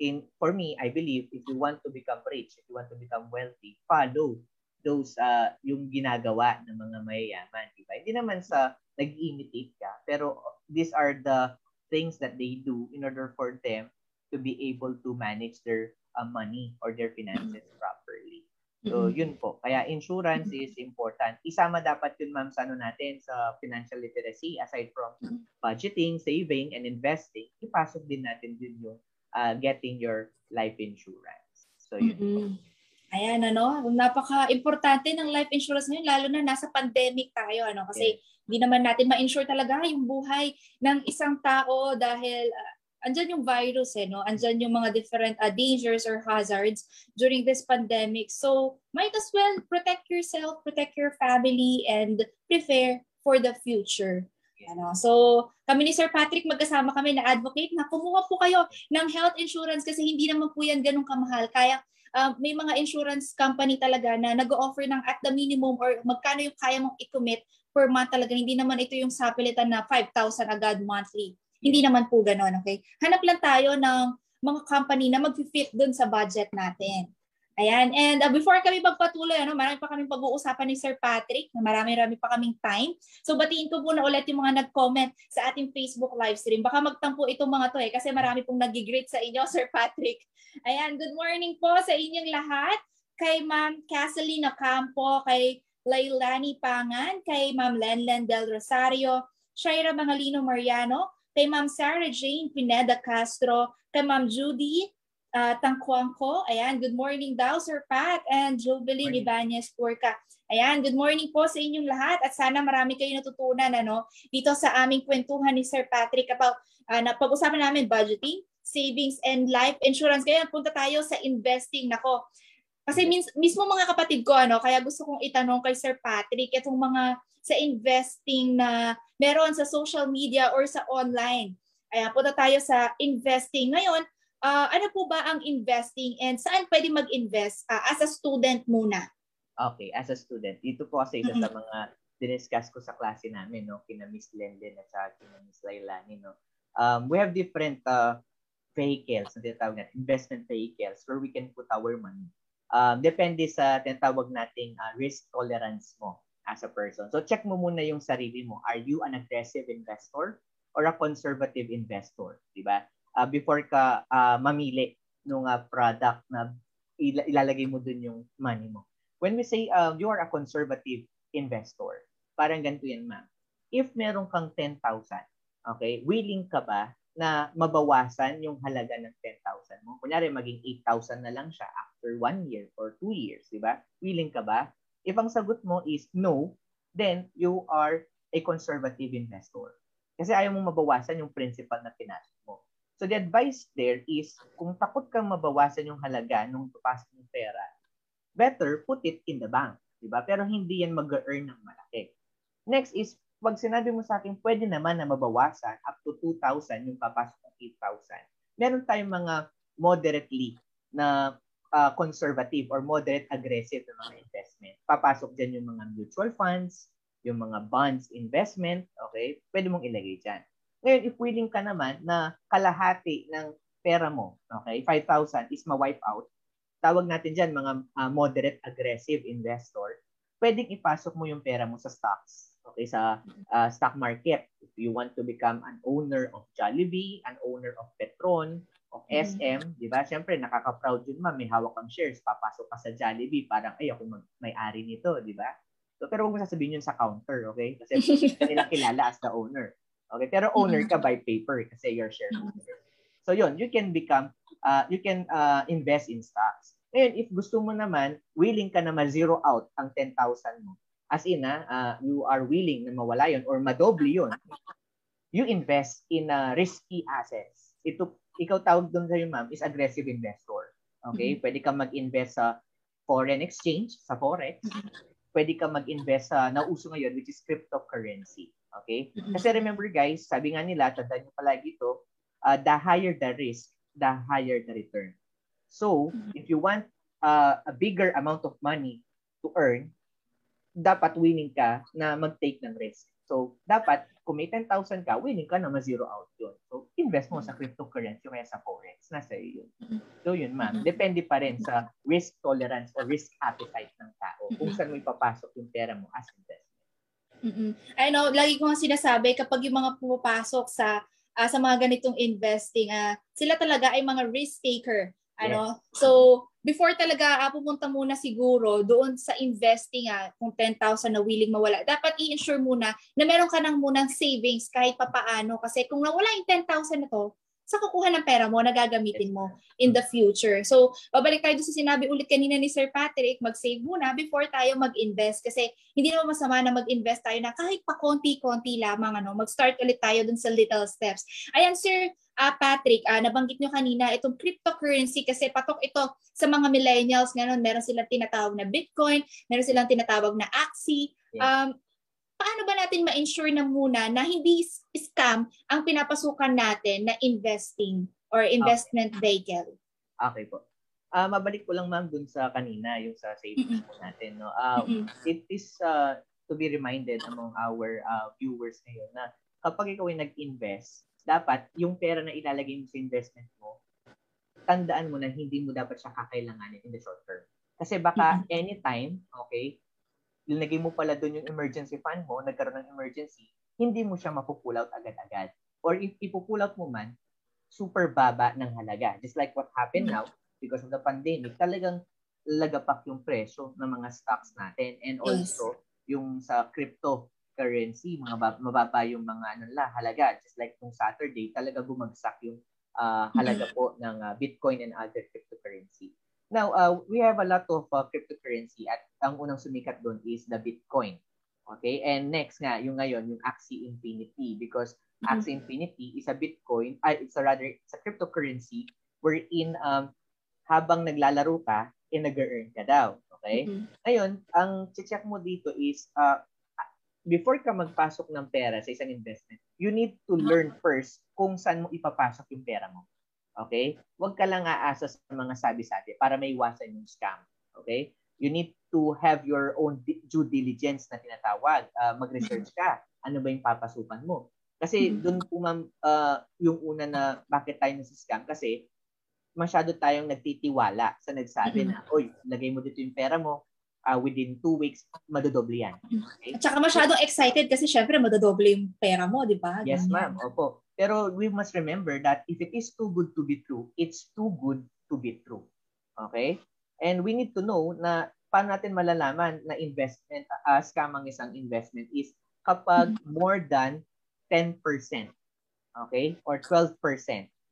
in for me, I believe if you want to become rich, if you want to become wealthy, follow those uh, yung ginagawa ng mga mayayaman? Hindi naman sa nag-imitate ka, pero these are the things that they do in order for them to be able to manage their uh, money or their finances properly. So, mm-hmm. yun po. Kaya insurance is important. Isama dapat yun, ma'am, sa ano natin, sa financial literacy, aside from mm-hmm. budgeting, saving, and investing, ipasok din natin din yung uh, getting your life insurance. So, yun mm-hmm. po. Ayan, ano, napaka-importante ng life insurance ngayon, lalo na nasa pandemic tayo, ano, kasi hindi yeah. naman natin ma-insure talaga yung buhay ng isang tao dahil uh, andyan yung virus, eh, no? Andyan yung mga different uh, dangers or hazards during this pandemic. So, might as well protect yourself, protect your family, and prepare for the future. Ano, so, kami ni Sir Patrick magkasama kami na advocate na kumuha po kayo ng health insurance kasi hindi naman po yan ganun kamahal. Kaya uh, may mga insurance company talaga na nag-offer ng at the minimum or magkano yung kaya mong i-commit per month talaga. Hindi naman ito yung sapilitan na 5,000 agad monthly. Hindi naman po ganoon, okay? Hanap lang tayo ng mga company na mag-fit dun sa budget natin. Ayan. And uh, before kami magpatuloy, ano, marami pa kaming pag-uusapan ni Sir Patrick. Marami-rami pa kaming time. So batiin ko muna ulit yung mga nag-comment sa ating Facebook live stream. Baka magtampo itong mga to eh kasi marami pong nag-greet sa inyo, Sir Patrick. Ayan. Good morning po sa inyong lahat. Kay Ma'am Kathleen Ocampo, kay Lailani Pangan, kay Ma'am Lenlen Del Rosario, Shaira Mangalino Mariano, kay Ma'am Sarah Jane Pineda Castro, kay Ma'am Judy uh, Tangkuangko. Ayan, good morning daw, Sir Pat and Jubilee Ibanez Porca. Ayan, good morning po sa inyong lahat at sana marami kayo natutunan ano, dito sa aming kwentuhan ni Sir Patrick about uh, na pag-usapan namin budgeting, savings and life insurance. Kaya punta tayo sa investing. Nako, kasi mis- mismo mga kapatid ko, ano, kaya gusto kong itanong kay Sir Patrick, itong mga sa investing na meron sa social media or sa online. Ayan, punta tayo sa investing. Ngayon, uh, ano po ba ang investing and saan pwede mag-invest uh, as a student muna? Okay, as a student. Ito po kasi isa mm-hmm. sa mga diniscuss ko sa klase namin, no? kina Miss Lenden at sa kina Miss Lailani. No? Um, we have different uh, vehicles, na tinatawag natin, investment vehicles where we can put our money um, depende sa tinatawag nating uh, risk tolerance mo as a person. So check mo muna yung sarili mo. Are you an aggressive investor or a conservative investor, 'di ba? Uh, before ka uh, mamili ng uh, product na il- ilalagay mo dun yung money mo. When we say uh, you are a conservative investor, parang ganito yan, ma'am. If meron kang 10,000, okay, willing ka ba na mabawasan yung halaga ng 10,000 mo. Kunyari, maging 8,000 na lang siya after one year or two years, di ba? Willing ka ba? If ang sagot mo is no, then you are a conservative investor. Kasi ayaw mong mabawasan yung principal na pinasok. So the advice there is, kung takot kang mabawasan yung halaga nung papasok ng pera, better put it in the bank. Di ba? Pero hindi yan mag-earn ng malaki. Next is, pag sinabi mo sa akin, pwede naman na mabawasan up to 2,000 yung papasok ng 8,000. Meron tayong mga moderately na uh, conservative or moderate aggressive na mga investment. Papasok dyan yung mga mutual funds, yung mga bonds investment, okay? Pwede mong ilagay dyan. Ngayon, if willing ka naman na kalahati ng pera mo, okay, 5,000 is ma-wipe out, tawag natin dyan mga uh, moderate aggressive investor, pwedeng ipasok mo yung pera mo sa stocks okay, sa uh, stock market. If you want to become an owner of Jollibee, an owner of Petron, of SM, mm-hmm. di ba? Siyempre, nakaka-proud yun, ma'am. May hawak kang shares. Papasok ka sa Jollibee. Parang, ay, ako mag- may-ari nito, di ba? So, pero huwag mo sasabihin yun sa counter, okay? Kasi kanila kilala as the owner. Okay? Pero owner ka by paper kasi you're shareholder. So, yun. You can become, uh, you can uh, invest in stocks. Ngayon, if gusto mo naman, willing ka na ma-zero out ang 10,000 mo, As in, uh, you are willing na mawala yon or madoble yon. You invest in uh, risky assets. Ito, ikaw tawag doon sa'yo, ma'am, is aggressive investor. Okay? Mm-hmm. Pwede ka mag-invest sa foreign exchange, sa forex. Pwede ka mag-invest sa nauso ngayon, which is cryptocurrency. Okay? Mm-hmm. Kasi remember guys, sabi nga nila, tandaan nyo palagi ito, uh, the higher the risk, the higher the return. So, mm-hmm. if you want uh, a bigger amount of money to earn, dapat willing ka na mag-take ng risk. So, dapat, kung may 10,000 ka, willing ka na ma-zero out yun. So, invest mo sa cryptocurrency o kaya sa forex. Nasa iyo yun. So, yun ma'am. Depende pa rin sa risk tolerance or risk appetite ng tao kung saan mo ipapasok yung pera mo as investment. Mm-hmm. I know, lagi ko nga sinasabi, kapag yung mga pumapasok sa uh, sa mga ganitong investing, uh, sila talaga ay mga risk taker. Ano? Yes. So, before talaga uh, pupunta muna siguro doon sa investing ah, kung 10,000 na willing mawala, dapat i-insure muna na meron ka nang munang savings kahit papaano. Kasi kung nawala yung 10,000 na to, sa kukuha ng pera mo na gagamitin mo in the future. So, babalik tayo sa sinabi ulit kanina ni Sir Patrick, mag-save muna before tayo mag-invest kasi hindi naman masama na mag-invest tayo na kahit pa konti-konti lamang ano, mag-start ulit tayo dun sa little steps. Ayan Sir uh, Patrick, uh, nabanggit nyo kanina itong cryptocurrency kasi patok ito sa mga millennials ngayon, meron silang tinatawag na Bitcoin, meron silang tinatawag na Axie. Um, paano ba natin ma-ensure na muna na hindi scam ang pinapasukan natin na investing or investment okay. vehicle? Okay po. Uh, mabalik ko lang ma'am dun sa kanina, yung sa savings mm-hmm. natin. No? Uh, mm-hmm. It is uh, to be reminded among our uh, viewers ngayon na kapag ikaw ay nag-invest, dapat yung pera na ilalagay mo sa investment mo, tandaan mo na hindi mo dapat siya kakailanganin in the short term. Kasi baka anytime, okay, linagay mo pala doon yung emergency fund mo, nagkaroon ng emergency, hindi mo siya mapupull out agad-agad. Or if ipupull out mo man, super baba ng halaga. Just like what happened now, because of the pandemic, talagang lagapak yung presyo ng mga stocks natin. And also, yung sa cryptocurrency, mga mababa yung mga ano la, halaga. Just like nung Saturday, talaga bumagsak yung uh, halaga po ng uh, Bitcoin and other cryptocurrency. Now, uh, we have a lot of uh, cryptocurrency at ang unang sumikat doon is the Bitcoin. Okay? And next nga, yung ngayon, yung Axie Infinity because mm-hmm. Axie Infinity is a Bitcoin, ay, it's a rather, it's a cryptocurrency wherein um, habang naglalaro ka, eh nag-earn ka daw. Okay? Mm-hmm. Ngayon, ang check mo dito is uh, before ka magpasok ng pera sa isang investment, you need to uh-huh. learn first kung saan mo ipapasok yung pera mo. Okay? Huwag ka lang aasa sa mga sabi-sabi para may iwasan yung scam. Okay? You need to have your own due diligence na tinatawag. Uh, mag-research ka. Ano ba yung papasukan mo? Kasi mm-hmm. doon po ma'am, uh, yung una na bakit tayo nasa scam kasi masyado tayong nagtitiwala sa nagsabi mm-hmm. na, oy, lagay mo dito yung pera mo, uh, within two weeks, madodoble yan. Okay? At saka masyadong excited kasi syempre madodoble yung pera mo, di ba? Yes, ma'am. Opo. Pero we must remember that if it is too good to be true, it's too good to be true. Okay? And we need to know na paano natin malalaman na investment, uh, scam ang isang investment is kapag mm-hmm. more than 10%. Okay? Or 12%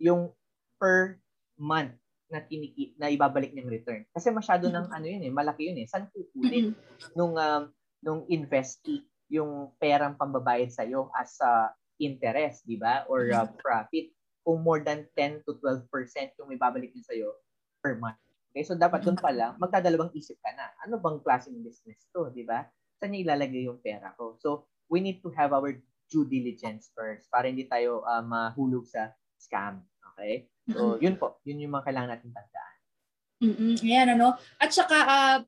yung per month na tiniki na ibabalik ng return. Kasi masyado ng ano yun eh, malaki yun eh. Saan kukunin nung um, nung investee yung perang pambabayad sa iyo as uh, interest, di ba? Or uh, profit kung more than 10 to 12% yung ibabalik niya sa iyo per month. Okay, so dapat doon pa lang magdadalawang isip ka na. Ano bang klaseng business to, di ba? Saan niya ilalagay yung pera ko? So, we need to have our due diligence first para hindi tayo uh, mahulog sa scam. Okay? So, yun po. Yun yung mga kailangan natin tandaan. Mm-mm. Ayan, ano? At saka, uh,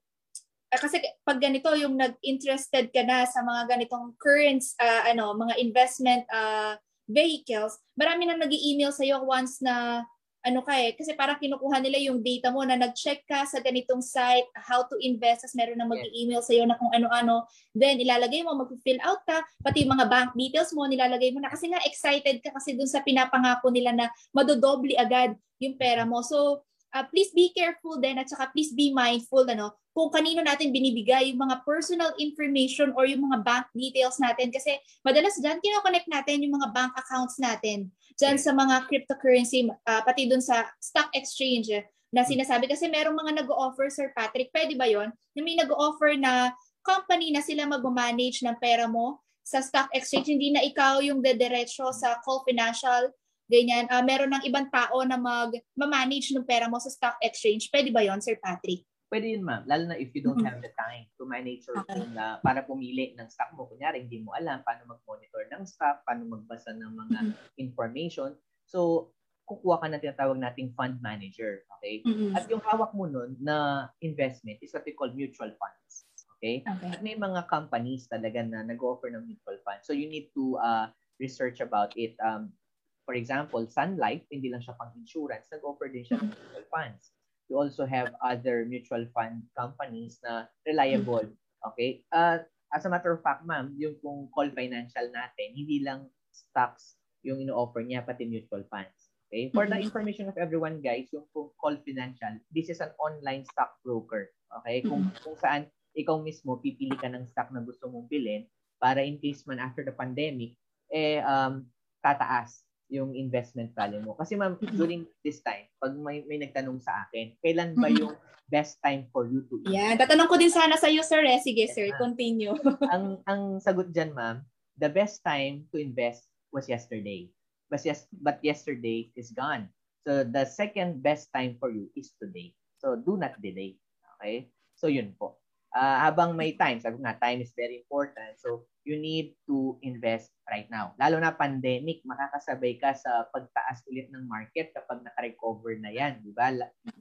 kasi pag ganito, yung nag-interested ka na sa mga ganitong currents, uh, ano, mga investment uh, vehicles, marami nang nag email sa iyo once na ano ka eh, kasi parang kinukuha nila yung data mo na nag-check ka sa ganitong site, how to invest, as meron na mag-email sa iyo na kung ano-ano, then ilalagay mo, mag-fill out ka, pati yung mga bank details mo, nilalagay mo na. Kasi nga excited ka kasi dun sa pinapangako nila na madodoble agad yung pera mo. So, uh, please be careful then at saka please be mindful ano kung kanino natin binibigay yung mga personal information or yung mga bank details natin. Kasi madalas dyan kinoconnect natin yung mga bank accounts natin dyan sa mga cryptocurrency uh, pati dun sa stock exchange eh, na sinasabi. Kasi merong mga nag-offer Sir Patrick pwede ba yon na may nag-offer na company na sila mag-manage ng pera mo sa stock exchange. Hindi na ikaw yung dediretso sa call financial ganyan uh, meron ng ibang tao na mag manage ng pera mo sa stock exchange pwede ba yon Sir Patrick pwede yun ma'am. Lalo na if you don't have the time to manage your okay. own uh, para pumili ng stock mo. Kunyari, hindi mo alam paano mag-monitor ng stock, paano magbasa ng mga mm-hmm. information. So, kukuha ka ng tinatawag nating fund manager. Okay? Mm-hmm. At yung hawak mo nun na investment is what we call mutual funds. Okay? okay? At may mga companies talaga na nag-offer ng mutual funds. So, you need to uh, research about it. Um, for example, Sun Life, hindi lang siya pang insurance, nag-offer din siya ng mutual funds you also have other mutual fund companies na reliable. Okay? Uh, as a matter of fact, ma'am, yung kung call financial natin, hindi lang stocks yung ino-offer niya, pati mutual funds. Okay? For the mm-hmm. information of everyone, guys, yung kung call financial, this is an online stock broker. Okay? Kung, mm-hmm. kung saan ikaw mismo pipili ka ng stock na gusto mong bilhin para in case man after the pandemic, eh, um, tataas yung investment value mo. Kasi ma'am, during this time, pag may, may nagtanong sa akin, kailan ba yung best time for you to invest? Yeah, tatanong ko din sana sa iyo, sir. Eh. Sige, sir. Continue. ang ang sagot diyan, ma'am, the best time to invest was yesterday. But yes, but yesterday is gone. So the second best time for you is today. So do not delay. Okay? So yun po. Uh, habang may time, sabi nga, time is very important. So you need to invest right now. Lalo na pandemic, makakasabay ka sa pagtaas ulit ng market kapag naka-recover na yan, di ba?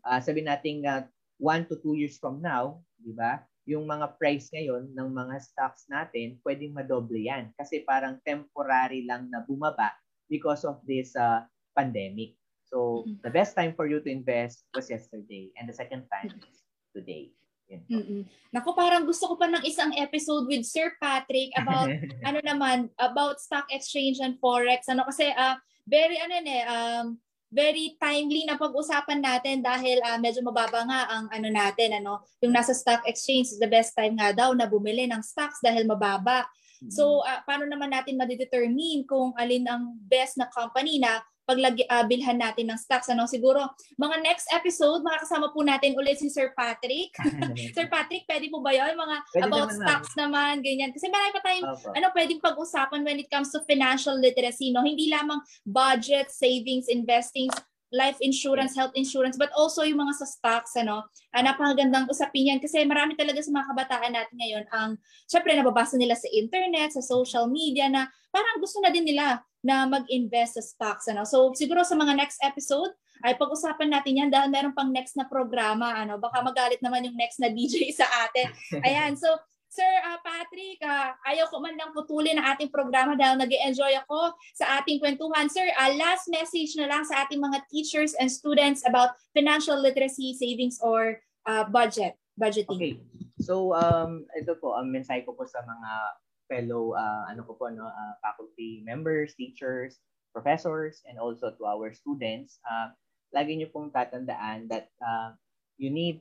Uh, sabi natin uh, one to two years from now, di ba? Yung mga price ngayon ng mga stocks natin, pwedeng madoble yan. Kasi parang temporary lang na bumaba because of this uh, pandemic. So, mm-hmm. the best time for you to invest was yesterday and the second time is today. Mm-mm. Naku, parang gusto ko pa ng isang episode with Sir Patrick about ano naman about stock exchange and forex. Ano kasi uh, very ano ne um very timely na pag-usapan natin dahil uh, medyo mababa nga ang ano natin ano yung nasa stock exchange is the best time nga daw na bumili ng stocks dahil mababa. So, uh, paano naman natin ma-determine kung alin ang best na company na paglagi uh, bilhan natin ng stocks ano? Siguro mga next episode makakasama po natin ulit si Sir Patrick. Sir Patrick pwede po ba 'yon mga pwede about naman, stocks na. naman ganyan. Kasi marami pa tayong okay. ano pwedeng pag-usapan when it comes to financial literacy no? Hindi lamang budget savings investing life insurance, health insurance, but also yung mga sa stocks, ano, uh, napakagandang usapin yan kasi marami talaga sa mga kabataan natin ngayon ang, syempre nababasa nila sa internet, sa social media na parang gusto na din nila na mag-invest sa stocks. Ano? So siguro sa mga next episode, ay pag-usapan natin yan dahil meron pang next na programa. Ano? Baka magalit naman yung next na DJ sa atin. Ayan, so Sir uh, Patrick, uh, ayaw ko man lang putulin ang ating programa dahil nag enjoy ako sa ating kwentuhan. Sir, uh, last message na lang sa ating mga teachers and students about financial literacy, savings, or uh, budget, budgeting. Okay. So, um, ito po, ang mensahe ko po sa mga fellow uh, ano ko po no uh, faculty members, teachers, professors and also to our students, uh, lagi niyo pong tatandaan that uh, you need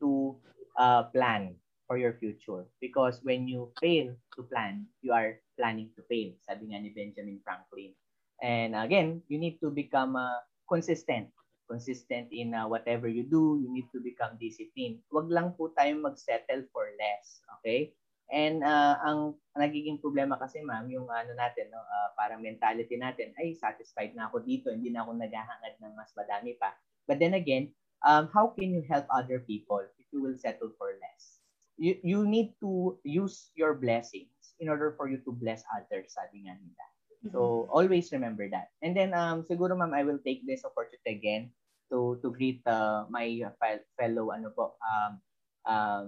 to uh, plan for your future because when you fail to plan, you are planning to fail, sabi nga ni Benjamin Franklin. And again, you need to become uh, consistent consistent in uh, whatever you do, you need to become disciplined. Huwag lang po tayong mag-settle for less, okay? And uh, ang nagiging problema kasi ma'am, yung ano natin, no, uh, parang mentality natin, ay satisfied na ako dito, hindi na ako naghahangad ng mas madami pa. But then again, um, how can you help other people if you will settle for less? You, you need to use your blessings in order for you to bless others, sabi nga nila. So, mm-hmm. always remember that. And then, um, siguro ma'am, I will take this opportunity again to to greet uh, my fellow ano po um, um,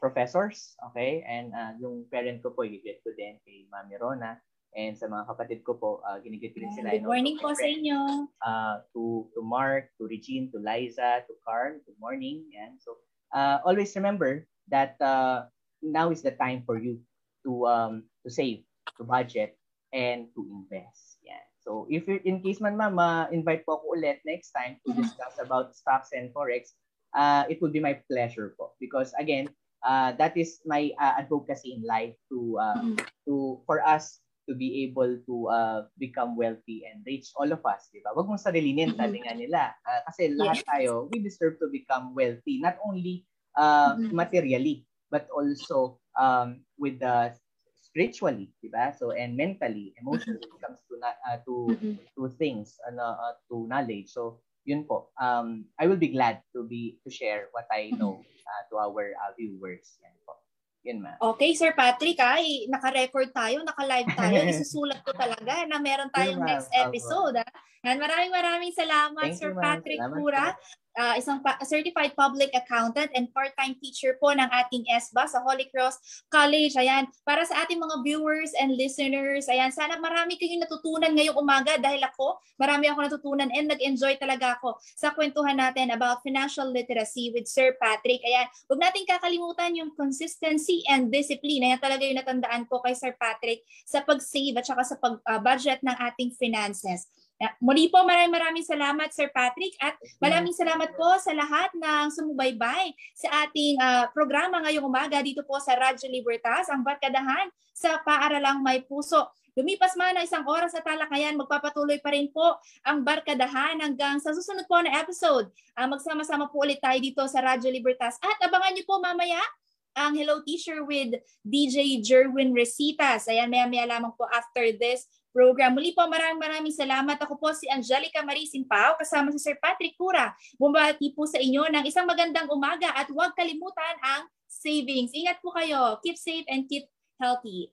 professors, okay? And uh, yung parent ko po, gigit ko din kay Mami Rona. And sa mga kapatid ko po, uh, ginigit ko rin sila. Good morning po sa inyo. Uh, to, to Mark, to Regine, to Liza, to Carl, good morning. Yan. So, uh, always remember that uh, now is the time for you to um, to save, to budget, and to invest. Yan. So, if you in case man mama, invite po ako ulit next time to mm-hmm. discuss about stocks and forex, uh, it would be my pleasure po. Because again, uh, that is my uh, advocacy in life to uh, mm-hmm. to for us to be able to uh, become wealthy and rich all of us di ba wag mong sarilinin mm-hmm. sabi nga nila uh, kasi lahat tayo we deserve to become wealthy not only uh, mm-hmm. materially but also um, with the spiritually di ba so and mentally emotionally mm-hmm. comes to uh, to mm-hmm. to things ano uh, to knowledge so yun po um I will be glad to be to share what I know mm-hmm uh, to our uh, viewers. Yan po. Yun ma. Okay, Sir Patrick, ay, naka-record tayo, naka-live tayo. Isusulat ko talaga na meron tayong next episode. Ha? And maraming maraming salamat, Thank Sir you, Patrick Pura. Uh, isang pa- certified public accountant and part-time teacher po ng ating ESBA sa Holy Cross College. Ayan, para sa ating mga viewers and listeners, ayan, sana marami kayong natutunan ngayong umaga dahil ako, marami ako natutunan and nag-enjoy talaga ako sa kwentuhan natin about financial literacy with Sir Patrick. Ayan, huwag nating kakalimutan yung consistency and discipline. Ayan talaga yung natandaan ko kay Sir Patrick sa pag-save at saka sa pag-budget uh, ng ating finances. Muli po maraming maraming salamat Sir Patrick at maraming salamat po sa lahat ng sumubaybay sa ating uh, programa ngayong umaga dito po sa Radyo Libertas, ang barkadahan sa paaralang may puso. Lumipas man na isang oras sa talakayan, magpapatuloy pa rin po ang barkadahan hanggang sa susunod po na episode. Uh, magsama-sama po ulit tayo dito sa Radyo Libertas. At abangan niyo po mamaya ang Hello Teacher with DJ Jerwin Resitas. Ayan, maya-maya lamang po after this program. Muli po maraming maraming salamat. Ako po si Angelica Marie Simpao kasama si Sir Patrick Cura. Bumati po sa inyo ng isang magandang umaga at huwag kalimutan ang savings. Ingat po kayo. Keep safe and keep healthy.